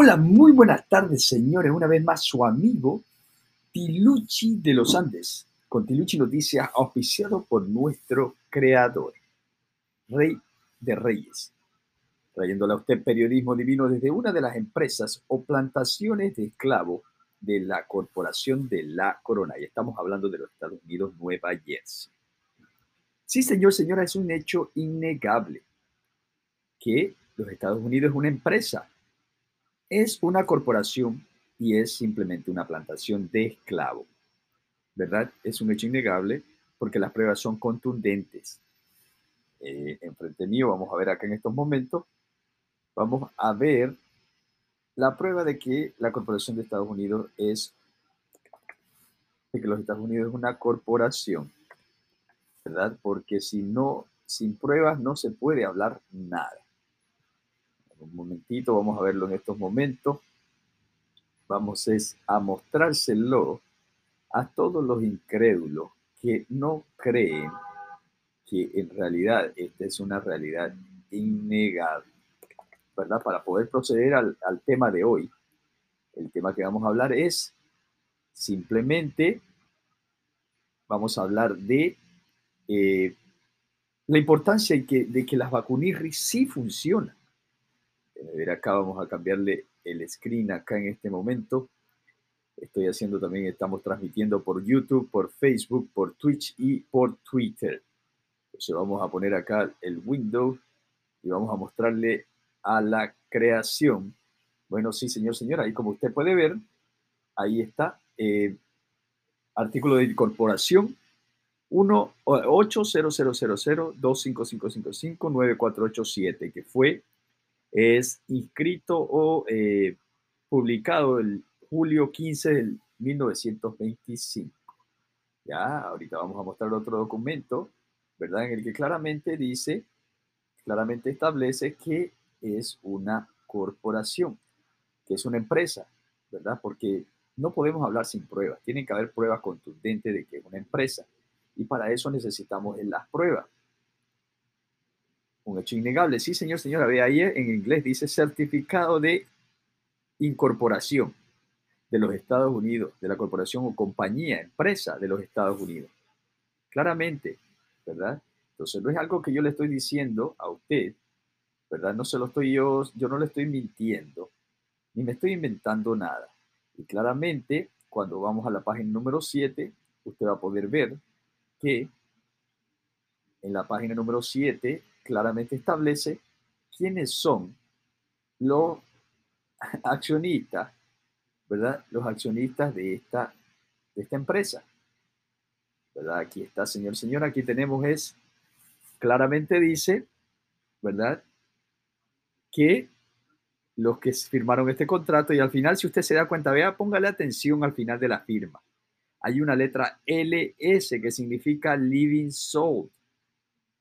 Hola, muy buenas tardes, señores. Una vez más, su amigo Tiluchi de los Andes, con Tiluchi Noticias, auspiciado por nuestro creador, Rey de Reyes, trayéndole a usted periodismo divino desde una de las empresas o plantaciones de esclavos de la Corporación de la Corona. Y estamos hablando de los Estados Unidos, Nueva Jersey. Sí, señor, señora, es un hecho innegable que los Estados Unidos es una empresa es una corporación y es simplemente una plantación de esclavo. ¿Verdad? Es un hecho innegable porque las pruebas son contundentes. Eh, enfrente mío, vamos a ver acá en estos momentos, vamos a ver la prueba de que la corporación de Estados Unidos es, de que los Estados Unidos es una corporación, ¿verdad? Porque si no, sin pruebas no se puede hablar nada un momentito, vamos a verlo en estos momentos. Vamos es a mostrárselo a todos los incrédulos que no creen que en realidad esta es una realidad innegable, ¿verdad? Para poder proceder al, tema de hoy, el tema que vamos a hablar es simplemente, vamos a hablar de eh, la importancia de que, de que las vacunirris sí funcionan ver acá, vamos a cambiarle el screen acá en este momento. Estoy haciendo también, estamos transmitiendo por YouTube, por Facebook, por Twitch y por Twitter. Entonces vamos a poner acá el window y vamos a mostrarle a la creación. Bueno, sí, señor, señora, ahí como usted puede ver, ahí está. Eh, artículo de incorporación 1 25555 9487 que fue es inscrito o eh, publicado el julio 15 del 1925. Ya, ahorita vamos a mostrar otro documento, ¿verdad? En el que claramente dice, claramente establece que es una corporación, que es una empresa, ¿verdad? Porque no podemos hablar sin pruebas, tienen que haber pruebas contundentes de que es una empresa. Y para eso necesitamos las pruebas un hecho innegable. Sí, señor, señora, ve ahí en inglés dice certificado de incorporación de los Estados Unidos, de la corporación o compañía, empresa de los Estados Unidos. Claramente, ¿verdad? Entonces no es algo que yo le estoy diciendo a usted, ¿verdad? No se lo estoy yo, yo no le estoy mintiendo, ni me estoy inventando nada. Y claramente, cuando vamos a la página número 7, usted va a poder ver que en la página número 7 claramente establece quiénes son los accionistas, ¿verdad? Los accionistas de esta, de esta empresa. ¿Verdad? Aquí está, señor, señor, aquí tenemos es, claramente dice, ¿verdad? Que los que firmaron este contrato y al final, si usted se da cuenta, vea, póngale atención al final de la firma. Hay una letra LS que significa Living Soul.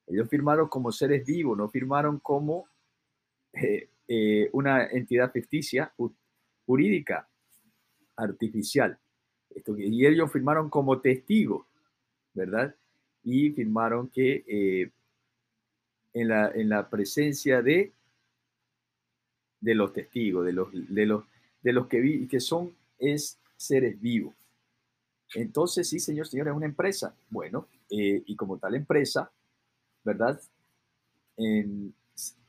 Ellos firmaron como seres vivos, no firmaron como eh, eh, una entidad ficticia, jurídica, artificial. Esto, y ellos firmaron como testigos, ¿verdad? Y firmaron que eh, en, la, en, la, presencia de, de los testigos, de los, de los, de los que, vi, que son es seres vivos. Entonces, sí, señor, señor, es una empresa. Bueno, y como tal empresa, ¿verdad?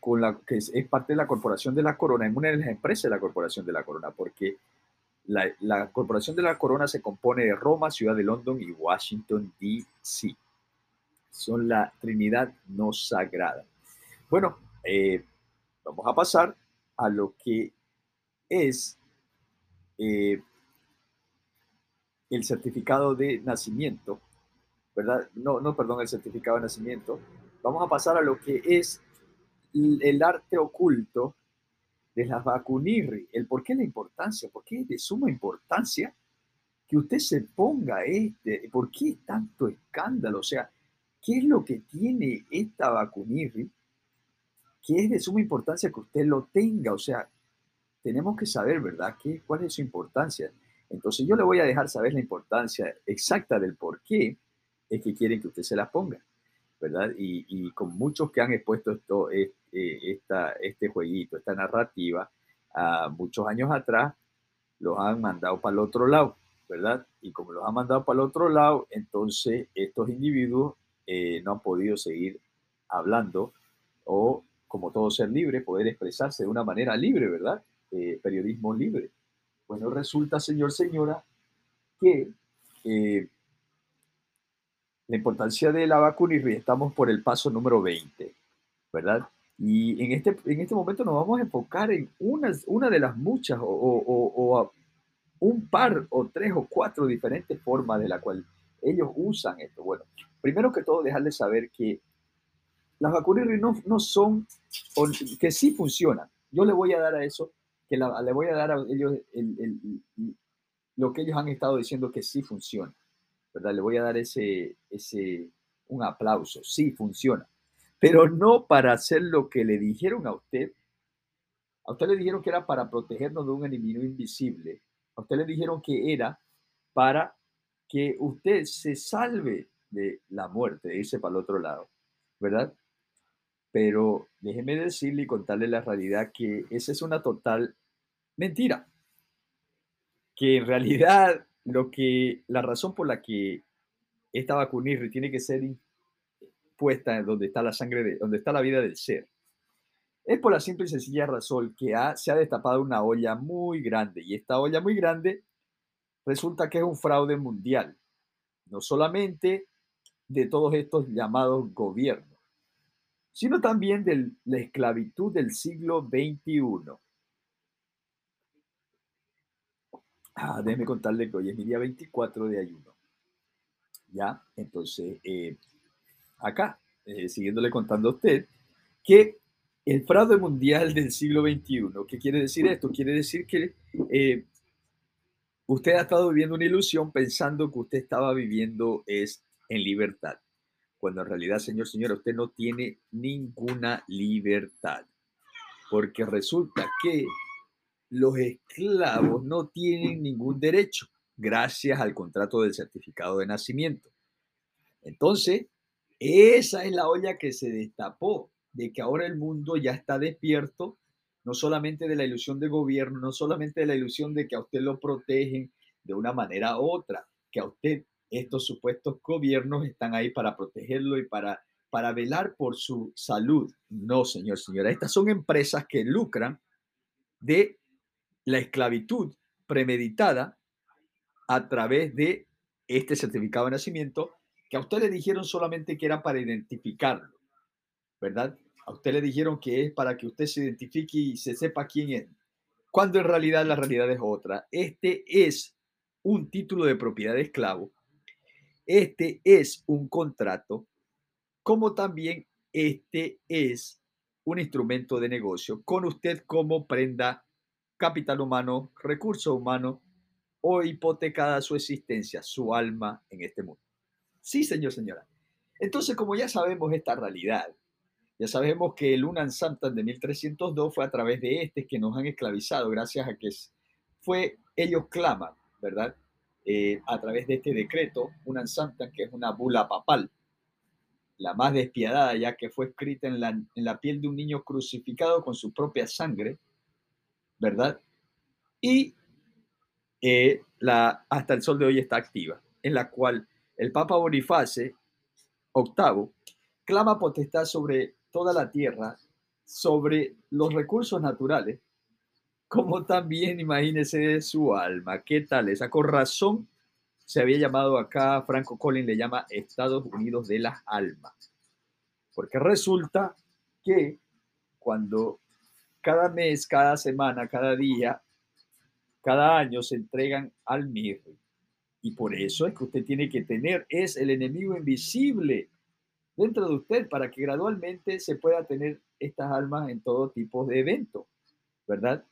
con la, que es, parte de la Corporación de la Corona, en una de las empresas de la Corporación de la Corona, porque la, la Corporación de la Corona se compone de Roma, Ciudad de London y Washington, D.C. Son la Trinidad no sagrada. Bueno, eh, vamos a pasar a lo que es eh, el certificado de nacimiento, ¿verdad? No, no, perdón, el certificado de nacimiento, vamos a pasar a lo que es el arte oculto de las vacunirri. El por qué la importancia, por qué es de suma importancia que usted se ponga este, por qué tanto escándalo, o sea, ¿qué es lo que tiene esta vacunirri que es de suma importancia que usted lo tenga? O sea, tenemos que saber, ¿verdad? ¿Qué, ¿Cuál es su importancia? Entonces yo le voy a dejar saber la importancia exacta del por qué es que quieren que usted se la ponga. ¿Verdad? Y, con muchos que han expuesto esto, eh, esta, este jueguito, esta narrativa, a muchos años atrás los han mandado para el otro lado, ¿verdad? Y como los han mandado para el otro lado, entonces estos individuos eh, no han podido seguir hablando o, como todo ser libre, poder expresarse de una manera libre, ¿verdad? Eh, periodismo libre. Bueno, resulta, señor, señora, que eh, la importancia de la vacuna y estamos por el paso número 20, ¿verdad? Y en este, en este momento nos vamos a enfocar en una, una de las muchas o, o, un par o tres o cuatro diferentes formas de la cual ellos usan esto. Bueno, primero que todo, dejarles saber que las vacunas no, no son, que sí funcionan. Yo le voy a dar a eso, que le voy a dar a ellos lo que ellos han estado diciendo que sí funciona. ¿Verdad? Le voy a dar ese, ese, un aplauso. Sí funciona pero no para hacer lo que le dijeron a usted. A usted le dijeron que era para protegernos de un enemigo invisible. A usted le dijeron que era para que usted se salve de la muerte, irse para el otro lado, ¿verdad? Pero déjeme decirle y contarle la realidad que esa es una total mentira. Que en realidad lo que la razón por la que esta vacuna tiene que ser puesta donde está la sangre, de, donde está la vida del ser. Es por la simple y sencilla razón que se ha destapado una olla muy grande y esta olla muy grande resulta que es un fraude mundial, no solamente de todos estos llamados gobiernos, sino también de la esclavitud del siglo XXI. Ah, déjeme contarle que hoy es mi día 24 de ayuno. ¿Ya? Entonces, eh, acá, eh, siguiéndole contando a usted, que el fraude mundial del siglo XXI, ¿qué quiere decir esto? Quiere decir que eh, usted ha estado viviendo una ilusión pensando que usted estaba viviendo es en libertad, cuando en realidad, señor, señora, usted no tiene ninguna libertad, porque resulta que los esclavos no tienen ningún derecho gracias al contrato del certificado de nacimiento. Entonces, esa es la olla que se destapó, de que ahora el mundo ya está despierto, no solamente de la ilusión de gobierno, no solamente de la ilusión de que a usted lo protegen de una manera u otra, que a usted estos supuestos gobiernos están ahí para protegerlo y para, para velar por su salud. No, señor, señora, estas son empresas que lucran de la esclavitud premeditada a través de este certificado de nacimiento que a usted dijeron solamente que era para identificarlo, ¿verdad? A usted dijeron que es para que usted se identifique y se sepa quién es, cuando en realidad la realidad es otra. Este es un título de propiedad de esclavo, este es un contrato, como también este es un instrumento de negocio con usted como prenda capital humano, recurso humano o hipotecada su existencia, su alma en este mundo. Sí, señor, señora. Entonces, como ya sabemos esta realidad, ya sabemos que el Unan Santan de 1302 fue a través de este que nos han esclavizado, gracias a que fue, ellos claman, ¿verdad? Eh, a través de este decreto, Unan Santan, que es una bula papal, la más despiadada, ya que fue escrita en la, en la piel de un niño crucificado con su propia sangre, ¿verdad? Y eh, la, hasta el sol de hoy está activa, en la cual el Papa Boniface VIII clama potestad sobre toda la tierra, sobre los recursos naturales, como también, imagínese, su alma. ¿Qué tal? Esa con razón se había llamado acá, Franco Collins le llama Estados Unidos de las Almas. Porque resulta que cuando cada mes, cada semana, cada día, cada año se entregan al MIR, y por eso es que usted tiene que tener, es el enemigo invisible dentro de usted para que gradualmente se pueda tener estas almas en todo tipo de eventos, ¿verdad?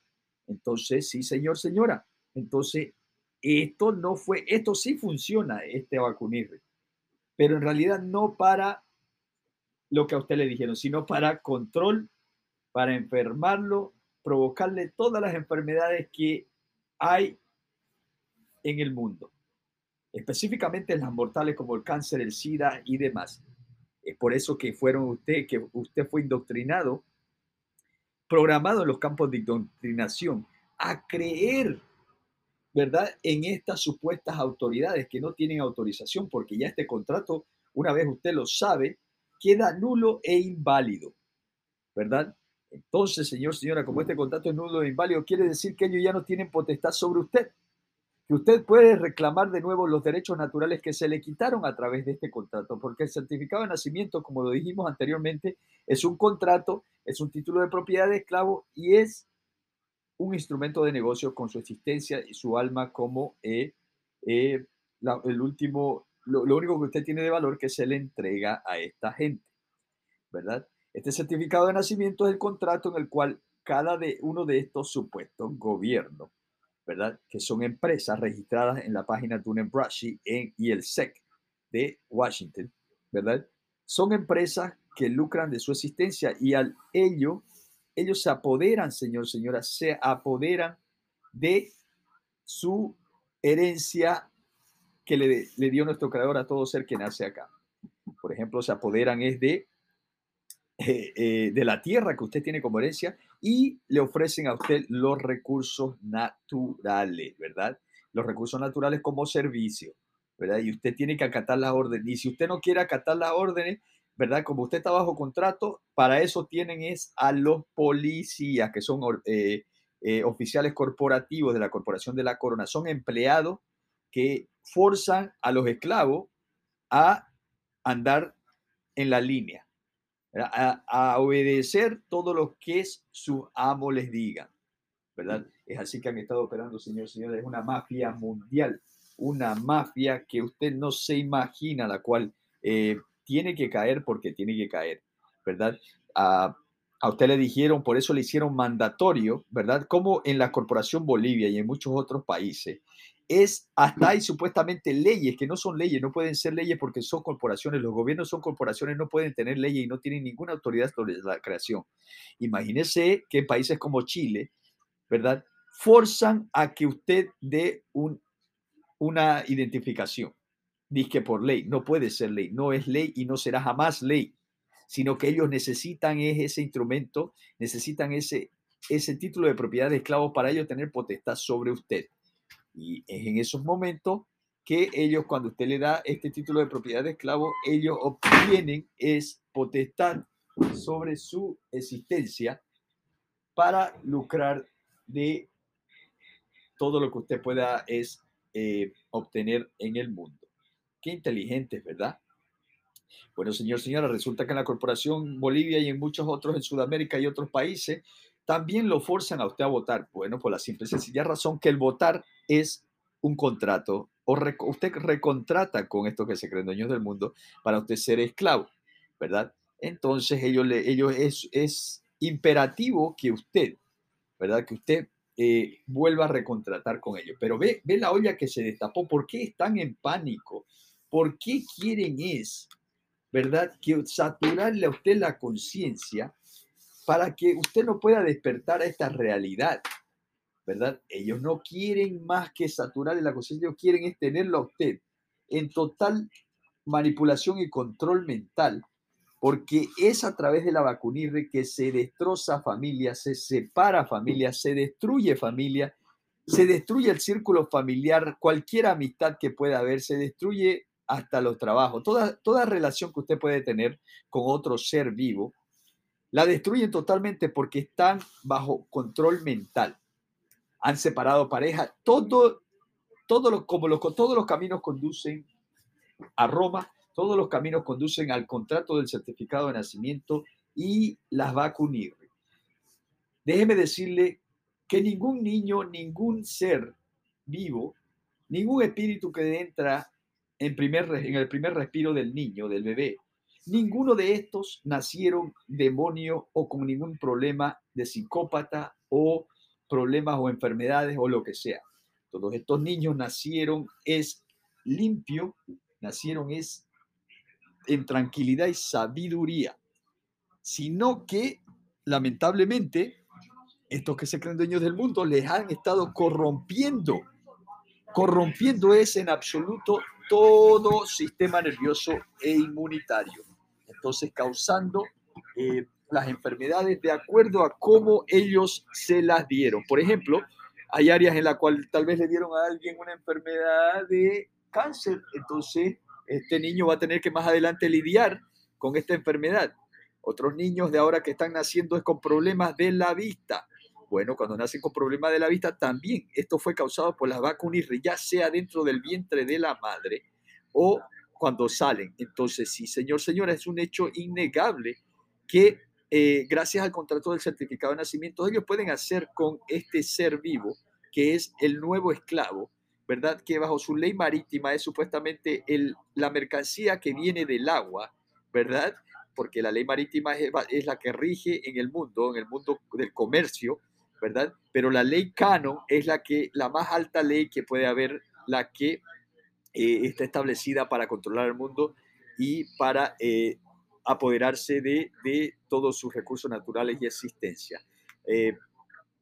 Entonces, sí, señor, señora. Entonces, esto no fue, esto sí funciona, este vacunirre, pero en realidad no para lo que a usted le dijeron, sino para control, para enfermarlo, provocarle todas las enfermedades que hay en el mundo específicamente en las mortales como el cáncer, el SIDA y demás. Es por eso que fueron usted, que usted fue indoctrinado programado en los campos de doctrinación a creer, ¿verdad?, en estas supuestas autoridades que no tienen autorización, porque ya este contrato, una vez usted lo sabe, queda nulo e inválido, ¿verdad? Entonces, señor, señora, como este contrato es nulo e inválido, quiere decir que ellos ya no tienen potestad sobre usted, que usted puede reclamar de nuevo los derechos naturales que se le quitaron a través de este contrato, porque el certificado de nacimiento, como lo dijimos anteriormente, es un contrato, es un título de propiedad de esclavo y es un instrumento de negocio con su existencia y su alma como eh, eh, el último, lo, lo único que usted tiene de valor que se le entrega a esta gente, ¿verdad? Este certificado de nacimiento es el contrato en el cual cada de uno de estos supuestos gobiernos, ¿verdad? Que son empresas registradas en la página Dun Bradstreet y el SEC de Washington, ¿verdad? Son empresas que lucran de su existencia y al ello, ellos se apoderan, señor, señora, se apoderan de su herencia que le, le dio nuestro creador a todo ser que nace acá. Por ejemplo, se apoderan es de eh, eh, de la tierra que usted tiene como herencia y le ofrecen a usted los recursos naturales, ¿verdad? Los recursos naturales como servicio, ¿verdad? Y usted tiene que acatar las órdenes. Y si usted no quiere acatar las órdenes, ¿verdad? Como usted está bajo contrato, para eso tienen es a los policías, que son eh, oficiales corporativos de la Corporación de la Corona. Son empleados que forzan a los esclavos a andar en la línea a, obedecer todo lo que su amo les diga, ¿verdad? Es así que han estado operando, señor, señores, es una mafia mundial, una mafia que usted no se imagina, la cual eh, tiene que caer porque tiene que caer, ¿verdad? a usted le dijeron, por eso le hicieron mandatorio, ¿verdad? Como en la Corporación Bolivia y en muchos otros países, es hasta hay supuestamente leyes que no son leyes, no pueden ser leyes porque son corporaciones, los gobiernos son corporaciones, no pueden tener leyes y no tienen ninguna autoridad sobre la creación. Imagínese que en países como Chile, ¿verdad? Forzan a que usted dé un, una identificación. Dice por ley, no puede ser ley, no es ley y no será jamás ley, sino que ellos necesitan ese instrumento, necesitan ese, ese título de propiedad de esclavos para ellos tener potestad sobre usted. Y es en esos momentos que ellos, cuando usted le da este título de propiedad de esclavo, ellos obtienen es potestad sobre su existencia para lucrar de todo lo que usted pueda es eh, obtener en el mundo. Qué inteligentes, ¿verdad? Bueno, señor, señora, resulta que en la Corporación Bolivia y en muchos otros en Sudamérica y otros países también lo forzan a usted a votar. Bueno, por la simple y sencilla razón que el votar es un contrato o usted recontrata con esto que se creen dueños del mundo para usted ser esclavo, ¿verdad? Entonces ellos, le, ellos es, es imperativo que usted, ¿verdad? Que usted eh, vuelva a recontratar con ellos. Pero ve, ve la olla que se destapó. ¿Por qué están en pánico? ¿Por qué quieren es, verdad, que saturarle a usted la conciencia para que usted no pueda despertar a esta realidad? ¿verdad? Ellos no quieren más que saturarle la conciencia, ellos quieren es tenerlo a usted en total manipulación y control mental, porque es a través de la vacunirre que se destroza familia, se separa familia, se destruye familia, se destruye el círculo familiar, cualquier amistad que pueda haber, se destruye hasta los trabajos, toda, toda relación que usted puede tener con otro ser vivo, la destruyen totalmente porque están bajo control mental han separado pareja, todo, todo como todos los caminos conducen a Roma, todos los caminos conducen al contrato del certificado de nacimiento y las va a unir. Déjeme decirle que ningún niño, ningún ser vivo, ningún espíritu que entra en, primer, en el primer respiro del niño, del bebé, ninguno de estos nacieron demonio o con ningún problema de psicópata o problemas o enfermedades o lo que sea. Todos estos niños nacieron es limpio, nacieron es en tranquilidad y sabiduría, sino que lamentablemente estos que se creen dueños del mundo les han estado corrompiendo. Corrompiendo es en absoluto todo sistema nervioso e inmunitario. Entonces causando eh, las enfermedades de acuerdo a cómo ellos se las dieron. Por ejemplo, hay áreas en las cuales tal vez le dieron a alguien una enfermedad de cáncer, entonces este niño va a tener que más adelante lidiar con esta enfermedad. Otros niños de ahora que están naciendo es con problemas de la vista. Bueno, cuando nacen con problemas de la vista, también esto fue causado por las vacunas, ya sea dentro del vientre de la madre o cuando salen. Entonces, sí, señor, señora, es un hecho innegable que eh, gracias al contrato del certificado de nacimiento, ellos pueden hacer con este ser vivo, que es el nuevo esclavo, ¿verdad? Que bajo su ley marítima es supuestamente el, la mercancía que viene del agua, ¿verdad? Porque la ley marítima es, es la que rige en el mundo, en el mundo del comercio, ¿verdad? Pero la ley cano es la que la más alta ley que puede haber, la que eh, está establecida para controlar el mundo y para eh, apoderarse de, de, todos sus recursos naturales y existencia. Eh,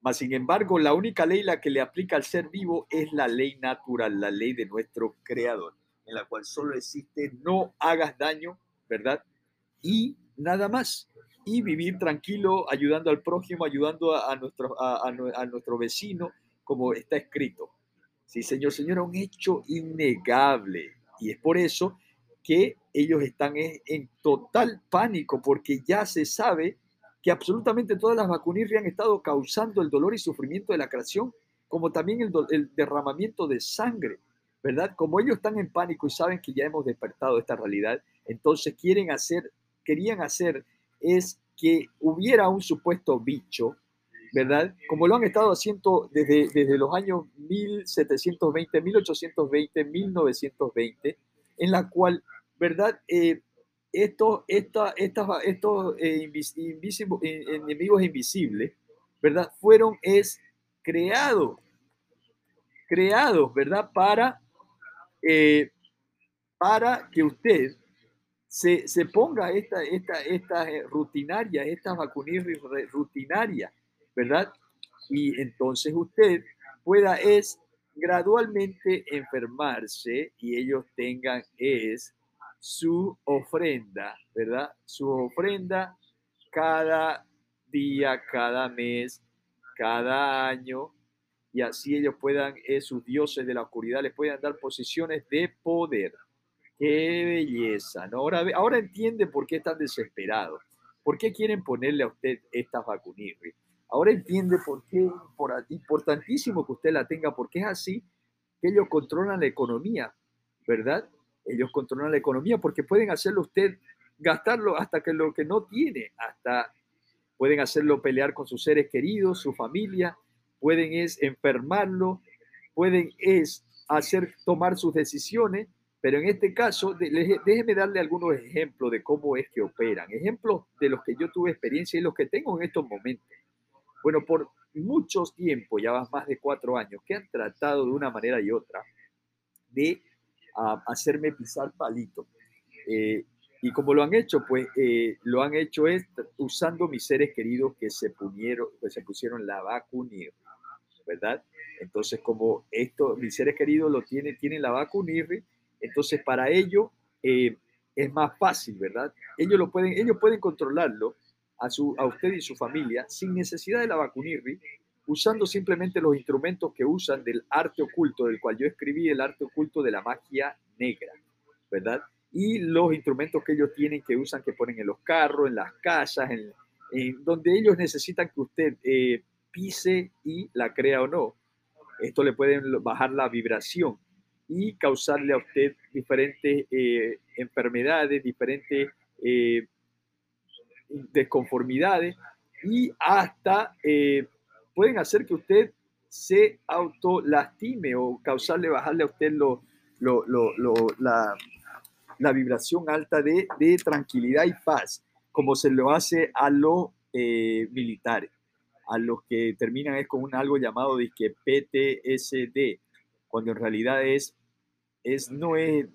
mas, sin embargo, la única ley la que le aplica al ser vivo es la ley natural, la ley de nuestro creador, en la cual solo existe no hagas daño, ¿verdad? Y nada más y vivir tranquilo, ayudando al prójimo, ayudando a, nuestro, a, nuestro vecino, como está escrito. Sí, Señor, Señor, un hecho innegable. Y es por eso que ellos están en, total pánico, porque ya se sabe que absolutamente todas las vacunas han estado causando el dolor y sufrimiento de la creación, como también el, el derramamiento de sangre, ¿verdad? Como ellos están en pánico y saben que ya hemos despertado esta realidad, entonces quieren hacer, querían hacer es que hubiera un supuesto bicho, ¿verdad? Como lo han estado haciendo desde, desde los años 1720, 1820, 1920, en la cual, ¿verdad? Eh, esto, esta, estos eh, enemigos invisibles, ¿verdad? Fueron es creados, creados, ¿verdad? Para, eh, para que usted se, se ponga esta, esta, esta eh, rutinaria, esta vacunirri rutinaria, ¿verdad? Y entonces usted pueda es gradualmente enfermarse y ellos tengan es su ofrenda, ¿verdad? Su ofrenda cada día, cada mes, cada año, y así ellos puedan, es sus dioses de la oscuridad, les puedan dar posiciones de poder. Qué belleza, ¿no? Ahora, ahora entiende por qué están desesperados. ¿Por qué quieren ponerle a usted estas vacunirri? Ahora entiende por qué por, importantísimo que usted la tenga, porque es así que ellos controlan la economía, ¿verdad? Ellos controlan la economía porque pueden hacerlo usted gastarlo hasta que lo que no tiene, hasta pueden hacerlo pelear con sus seres queridos, su familia, pueden es enfermarlo, pueden es hacer tomar sus decisiones pero en este caso, déjeme darle algunos ejemplos de cómo es que operan. Ejemplos de los que yo tuve experiencia y los que tengo en estos momentos. Bueno, por muchos tiempos, ya más de cuatro años, que han tratado de una manera y otra de ah, hacerme pisar palito. Eh, y como lo han hecho, pues eh, lo han hecho es usando mis seres queridos que se, pusieron, que se pusieron la vacuna, ¿verdad? Entonces, como esto, mis seres queridos lo tienen, tienen la vacuna, entonces, para ello eh, es más fácil, ¿verdad? Ellos, lo pueden, ellos pueden controlarlo a, su, a usted y su familia sin necesidad de la vacunirri, usando simplemente los instrumentos que usan del arte oculto, del cual yo escribí el arte oculto de la magia negra, ¿verdad? Y los instrumentos que ellos tienen, que usan, que ponen en los carros, en las casas, en, donde ellos necesitan que usted eh, pise y la crea o no. Esto le pueden bajar la vibración y causarle a usted diferentes eh, enfermedades, diferentes eh, desconformidades y hasta eh, pueden hacer que usted se autolastime o causarle, bajarle a usted lo, la, la, vibración alta de, de, tranquilidad y paz, como se lo hace a los militares, a los que terminan es con un algo llamado disque PTSD, cuando en realidad es, es no es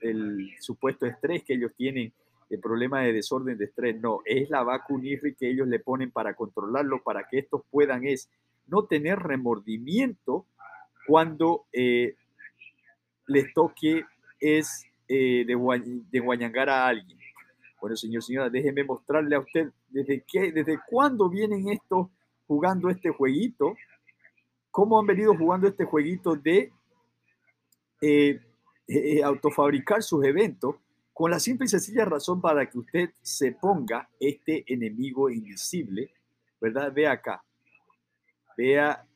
el supuesto estrés que ellos tienen, el problema de desorden de estrés, no, es la vacunirri que ellos le ponen para controlarlo, para que estos puedan es no tener remordimiento cuando eh, les toque es eh, de, de a alguien. Bueno, señor, señora, déjeme mostrarle a usted desde qué, desde cuándo vienen estos jugando este jueguito, cómo han venido jugando este jueguito de eh, eh, autofabricar sus eventos con la simple y sencilla razón para que usted se ponga este enemigo invisible, ¿verdad? Ve acá, vea,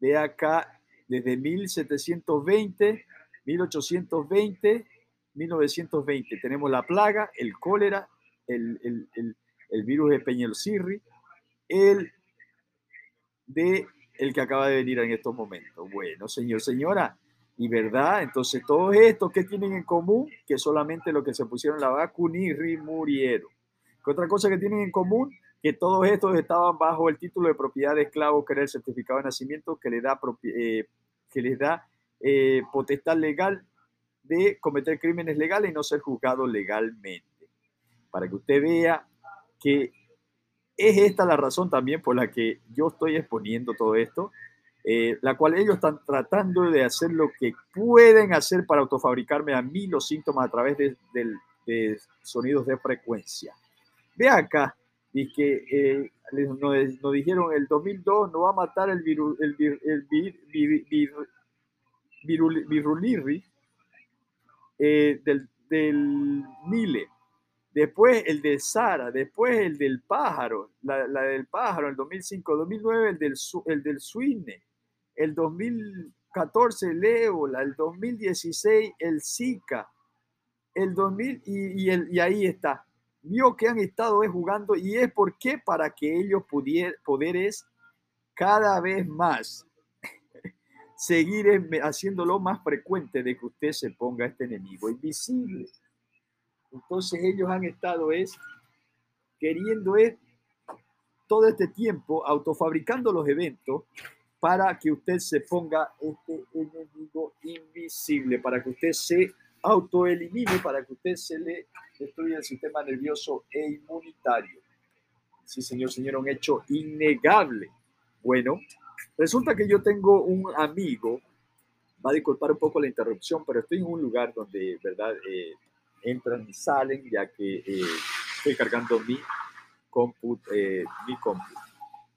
ve acá desde 1720, 1820, 1920. Tenemos la plaga, el cólera, el, virus de Peñalcirri, el de el que acaba de venir en estos momentos. Bueno, señor, señora, y verdad, entonces todos estos que tienen en común, que solamente los que se pusieron la vacuna y murieron. ¿Qué otra cosa que tienen en común? Que todos estos estaban bajo el título de propiedad de esclavo, que era el certificado de nacimiento que, le da, eh, que les da eh, potestad legal de cometer crímenes legales y no ser juzgado legalmente. Para que usted vea que es esta la razón también por la que yo estoy exponiendo todo esto, eh, la cual ellos están tratando de hacer lo que pueden hacer para autofabricarme a mí los síntomas a través de, sonidos de frecuencia. Ve acá, dice que eh, nos, dijeron el 2002 no va a matar el virus el, virulirri eh, del, del Mile. Después el de Sara, después el del pájaro, la, del pájaro, el 2005, 2009 el del, el del Suine, el 2014 el ébola, el 2016 el Zika, el 2000 y, el, y ahí está. Vio que han estado jugando y es porque para que ellos pudieran poderes cada vez más seguir haciéndolo más frecuente de que usted se ponga este enemigo invisible. Entonces ellos han estado es queriendo es todo este tiempo autofabricando los eventos para que usted se ponga este enemigo invisible, para que usted se autoelimine, para que usted se le destruya el sistema nervioso e inmunitario. Sí, señor, señor, un hecho innegable. Bueno, resulta que yo tengo un amigo, va a disculpar un poco la interrupción, pero estoy en un lugar donde, ¿verdad? Eh, entran y salen, ya que eh, estoy cargando mi compu, eh, mi compu.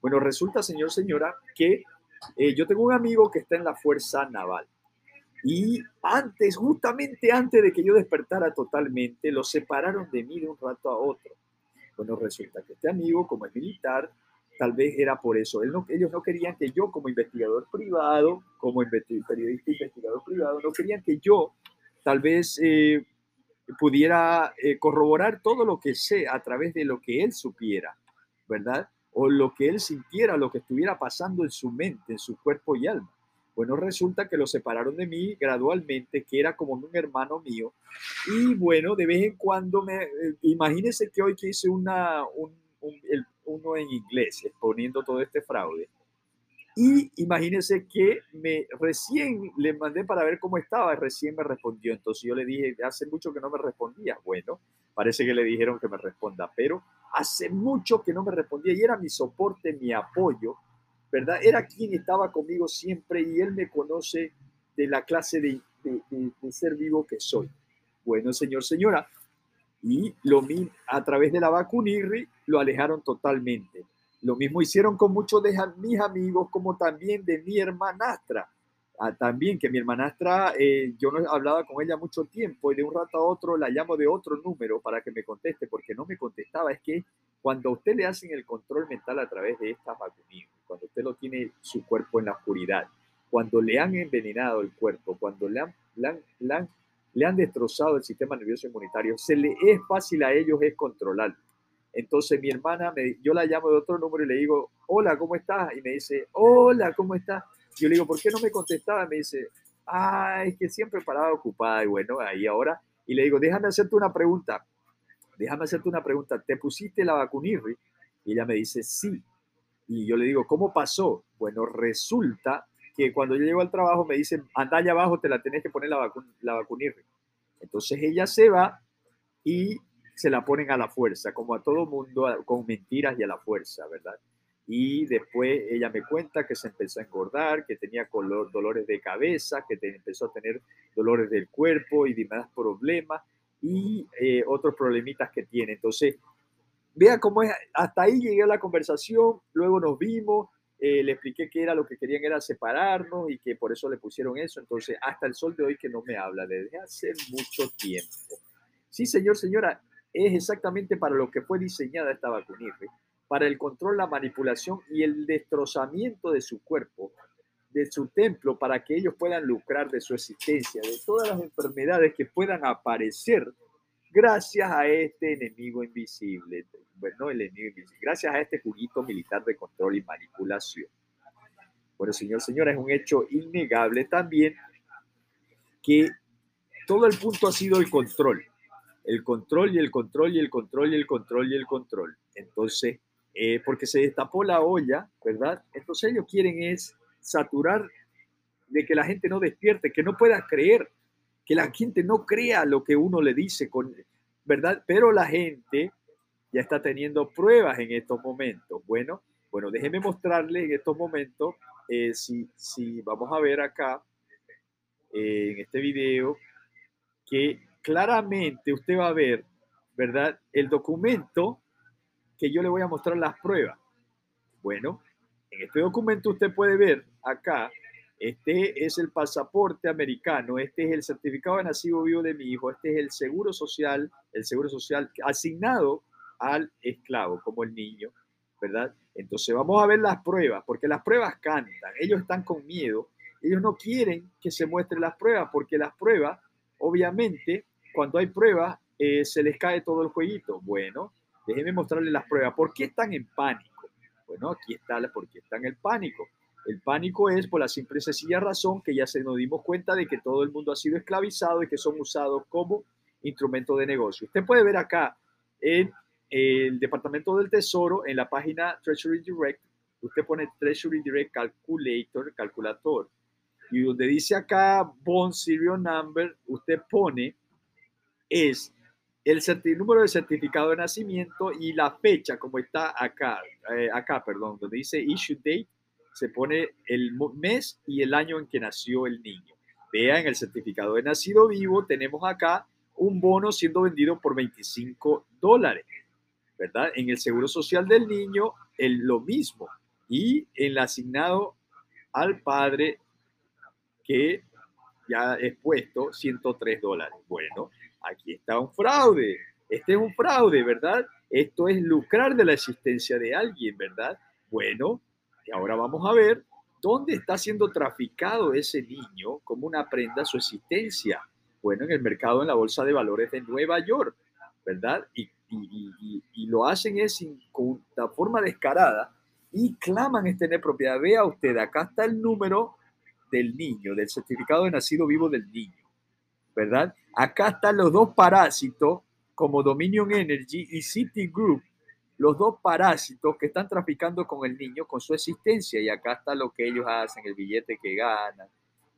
Bueno, resulta, señor, señora, que eh, yo tengo un amigo que está en la Fuerza Naval. Y antes, justamente antes de que yo despertara totalmente, lo separaron de mí de un rato a otro. Bueno, resulta que este amigo, como es militar, tal vez era por eso. Él no, ellos no querían que yo, como investigador privado, como periodista investigador privado, no querían que yo, tal vez, eh, pudiera eh, corroborar todo lo que sé a través de lo que él supiera, ¿verdad? O lo que él sintiera, lo que estuviera pasando en su mente, en su cuerpo y alma. Bueno, resulta que lo separaron de mí gradualmente, que era como un hermano mío. Y bueno, de vez en cuando me... Eh, imagínense que hoy que hice una, un, uno en inglés, exponiendo todo este fraude. Y imagínense que me recién le mandé para ver cómo estaba, recién me respondió. Entonces yo le dije, hace mucho que no me respondía. Bueno, parece que le dijeron que me responda, pero hace mucho que no me respondía y era mi soporte, mi apoyo, ¿verdad? Era quien estaba conmigo siempre y él me conoce de la clase de, ser vivo que soy. Bueno, señor, señora, y lo a través de la vacunirri lo alejaron totalmente. Lo mismo hicieron con muchos de mis amigos, como también de mi hermanastra. Ah, también que mi hermanastra, eh, yo no hablaba con ella mucho tiempo y de un rato a otro la llamo de otro número para que me conteste, porque no me contestaba. Es que cuando usted le hacen el control mental a través de estas vacunas, cuando usted lo tiene su cuerpo en la oscuridad, cuando le han envenenado el cuerpo, cuando le han, le han, le han, destrozado el sistema nervioso inmunitario, se le es fácil a ellos es controlar. Entonces mi hermana, me, yo la llamo de otro número y le digo, hola, ¿cómo estás? Y me dice, hola, ¿cómo estás? Yo le digo, ¿por qué no me contestaba? Me dice, ah, es que siempre paraba ocupada. Y bueno, ahí ahora. Y le digo, déjame hacerte una pregunta. Déjame hacerte una pregunta. ¿Te pusiste la vacunirri? Y ella me dice, sí. Y yo le digo, ¿cómo pasó? Bueno, resulta que cuando yo llego al trabajo me dicen, anda allá abajo, te la tenés que poner la, vacun la vacunirri. Entonces ella se va y se la ponen a la fuerza, como a todo mundo, con mentiras y a la fuerza, ¿verdad? Y después ella me cuenta que se empezó a engordar, que tenía dolores de cabeza, que empezó a tener dolores del cuerpo y demás problemas. y eh, otros problemitas que tiene. Entonces, vea cómo es, hasta ahí llegué a la conversación, luego nos vimos, eh, le expliqué que era lo que querían era separarnos y que por eso le pusieron eso. Entonces, hasta el sol de hoy que no me habla, desde hace mucho tiempo. Sí, señor, señora, es exactamente para lo que fue diseñada esta vacuna, para el control, la manipulación y el destrozamiento de su cuerpo, de su templo, para que ellos puedan lucrar de su existencia, de todas las enfermedades que puedan aparecer gracias a este enemigo invisible, bueno, el enemigo invisible, gracias a este juguito militar de control y manipulación. Bueno, señor, señora, es un hecho innegable también que todo el punto ha sido el control, el control y el control y el control y el control y el control. Entonces, eh, porque se destapó la olla, ¿verdad? Entonces ellos quieren es saturar de que la gente no despierte, que no pueda creer que la gente no crea lo que uno le dice, con, ¿verdad? Pero la gente ya está teniendo pruebas en estos momentos. Bueno, bueno, déjeme mostrarle en estos momentos, eh, si, si vamos a ver acá, eh, en este video, que claramente usted va a ver, ¿verdad? El documento que yo le voy a mostrar las pruebas. Bueno, en este documento usted puede ver acá este es el pasaporte americano, este es el certificado de nacido vivo de mi hijo, este es el seguro social, el seguro social asignado al esclavo, como el niño, ¿verdad? Entonces vamos a ver las pruebas, porque las pruebas cantan, ellos están con miedo, ellos no quieren que se muestren las pruebas, porque las pruebas, obviamente, cuando hay pruebas, eh, se les cae todo el jueguito. Bueno, déjenme mostrarles las pruebas. ¿Por qué están en pánico? Bueno, aquí está la por qué están en pánico el pánico es por la simple y sencilla razón que ya se nos dimos cuenta de que todo el mundo ha sido esclavizado y que son usados como instrumento de negocio. Usted puede ver acá en el Departamento del Tesoro, en la página Treasury Direct, usted pone Treasury Direct Calculator, calculador, y donde dice acá Bond Serial Number, usted pone es el número de certificado de nacimiento y la fecha, como está acá, eh, acá, perdón, donde dice Issue Date se pone el mes y el año en que nació el niño. Vean, el certificado de nacido vivo tenemos acá un bono siendo vendido por 25 dólares, ¿verdad? En el seguro social del niño, el, lo mismo. Y en el asignado al padre, que ya es puesto 103 dólares. Bueno, aquí está un fraude. Este es un fraude, ¿verdad? Esto es lucrar de la existencia de alguien, ¿verdad? Bueno, y ahora vamos a ver dónde está siendo traficado ese niño como una prenda su existencia. Bueno, en el mercado, en la bolsa de valores de Nueva York, ¿verdad? Y, lo hacen es con forma descarada y claman es tener propiedad. Vea usted, acá está el número del niño, del certificado de nacido vivo del niño, ¿verdad? Acá están los dos parásitos como Dominion Energy y Citigroup los dos parásitos que están traficando con el niño, con su existencia. Y acá está lo que ellos hacen, el billete que ganan,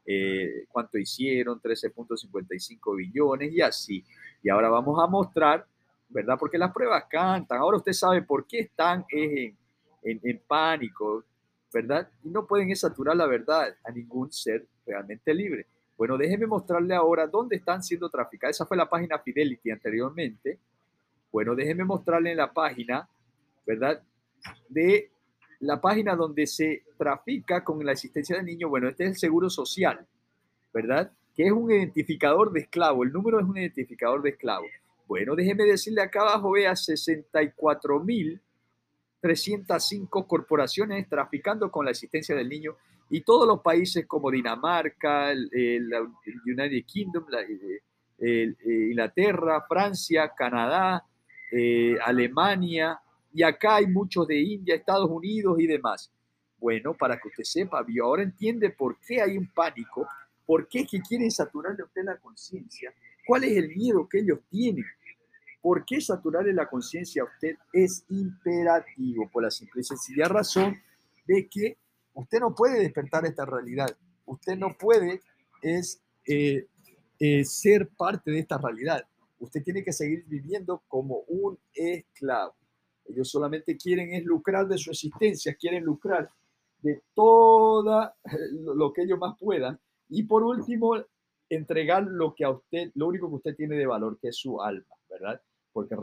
eh, cuánto hicieron, 13.55 billones y así. Y ahora vamos a mostrar, ¿verdad? Porque las pruebas cantan. Ahora usted sabe por qué están en, en, pánico, ¿verdad? Y no pueden saturar la verdad a ningún ser realmente libre. Bueno, déjeme mostrarle ahora dónde están siendo traficadas. Esa fue la página Fidelity anteriormente. Bueno, déjeme mostrarle en la página, ¿verdad? De la página donde se trafica con la existencia del niño. Bueno, este es el seguro social, ¿verdad? Que es un identificador de esclavo. El número es un identificador de esclavo. Bueno, déjeme decirle acá abajo, vea 64.305 corporaciones traficando con la existencia del niño y todos los países como Dinamarca, el, United Kingdom, Inglaterra, Francia, Canadá, eh, Alemania, y acá hay muchos de India, Estados Unidos y demás. Bueno, para que usted sepa, ahora entiende por qué hay un pánico, por qué que quieren saturarle a usted la conciencia, cuál es el miedo que ellos tienen, por qué saturarle la conciencia a usted es imperativo, por la simple y sencilla razón de que usted no puede despertar esta realidad, usted no puede es, eh, eh, ser parte de esta realidad usted tiene que seguir viviendo como un esclavo. Ellos solamente quieren es lucrar de su existencia, quieren lucrar de todo lo que ellos más puedan. Y por último, entregar lo que a usted, lo único que usted tiene de valor, que es su alma, ¿verdad? Porque